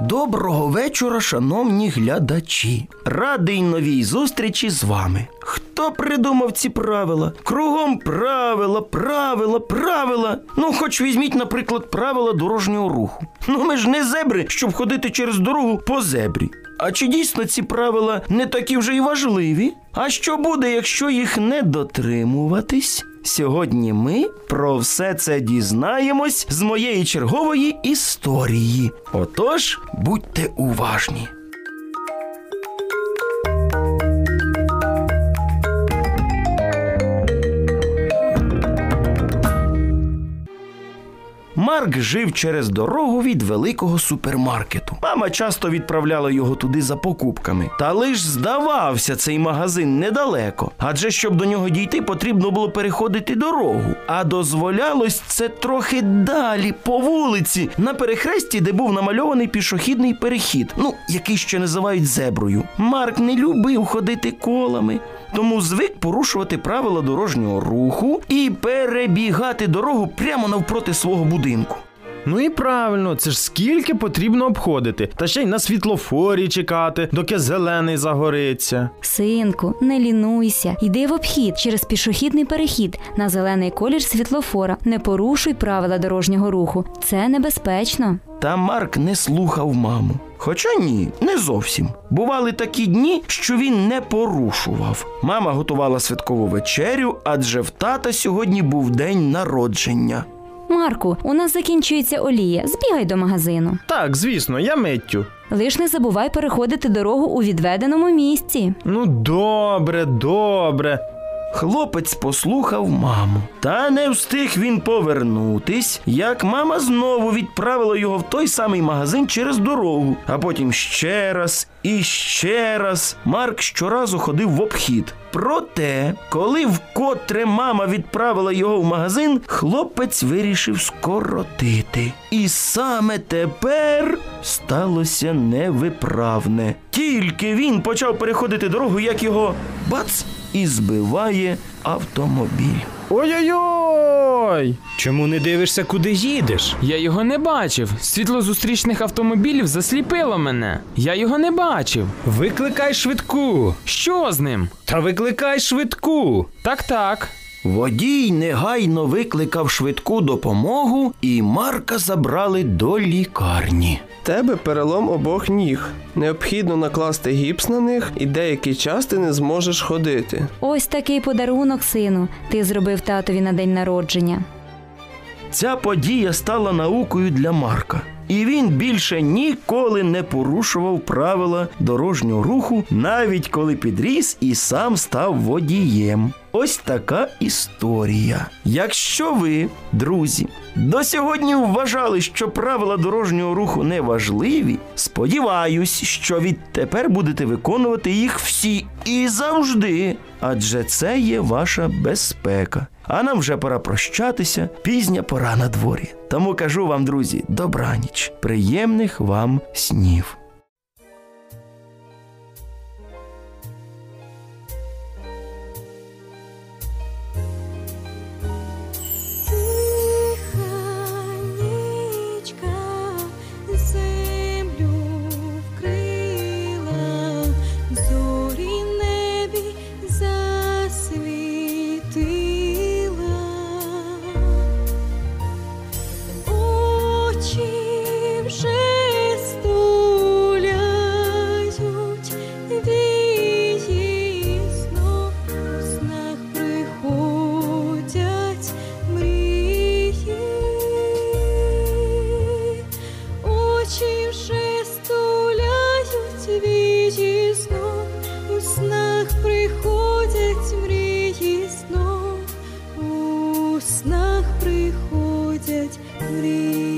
Доброго вечора, шановні глядачі. Радий новій зустрічі з вами. Хто придумав ці правила? Кругом правила, правила, правила. Ну, хоч візьміть, наприклад, правила дорожнього руху. Ну, ми ж не зебри, щоб ходити через дорогу по зебрі. А чи дійсно ці правила не такі вже й важливі? А що буде, якщо їх не дотримуватись? Сьогодні ми про все це дізнаємось з моєї чергової історії. Отож, будьте уважні. Марк жив через дорогу від великого супермаркету. Мама часто відправляла його туди за покупками. Та лиш здавався цей магазин недалеко, адже щоб до нього дійти, потрібно було переходити дорогу. А дозволялось це трохи далі по вулиці, на перехресті, де був намальований пішохідний перехід, ну який ще називають зеброю. Марк не любив ходити колами. Тому звик порушувати правила дорожнього руху і перебігати дорогу прямо навпроти свого будинку. Ну і правильно, це ж скільки потрібно обходити, та ще й на світлофорі чекати, доки зелений загориться. Синку, не лінуйся, йди в обхід через пішохідний перехід на зелений колір світлофора. Не порушуй правила дорожнього руху. Це небезпечно. Та Марк не слухав маму. Хоча ні, не зовсім. Бували такі дні, що він не порушував. Мама готувала святкову вечерю, адже в тата сьогодні був день народження. Марку, у нас закінчується олія. Збігай до магазину. Так, звісно, я миттю. Лиш не забувай переходити дорогу у відведеному місці. Ну, добре, добре. Хлопець послухав маму. Та не встиг він повернутись, як мама знову відправила його в той самий магазин через дорогу, а потім ще раз і ще раз. Марк щоразу ходив в обхід. Проте, коли вкотре мама відправила його в магазин, хлопець вирішив скоротити. І саме тепер сталося невиправне. Тільки він почав переходити дорогу, як його бац і збиває автомобіль. Ой-ой-ой! Чому не дивишся, куди їдеш? Я його не бачив. Світло зустрічних автомобілів засліпило мене. Я його не бачив. Викликай швидку. Що з ним? Та викликай швидку. Так, так. Водій негайно викликав швидку допомогу, і Марка забрали до лікарні. Тебе перелом обох ніг. Необхідно накласти гіпс на них, і деякий час ти не зможеш ходити. Ось такий подарунок, сину. Ти зробив татові на день народження. Ця подія стала наукою для Марка. І він більше ніколи не порушував правила дорожнього руху, навіть коли підріс і сам став водієм. Ось така історія. Якщо ви, друзі, до сьогодні вважали, що правила дорожнього руху не важливі, сподіваюсь, що відтепер будете виконувати їх всі і завжди, адже це є ваша безпека. А нам вже пора прощатися, пізня пора на дворі. Тому кажу вам, друзі, добраніч, приємних вам снів. Приходять мрії снов, у снах приходять мрії.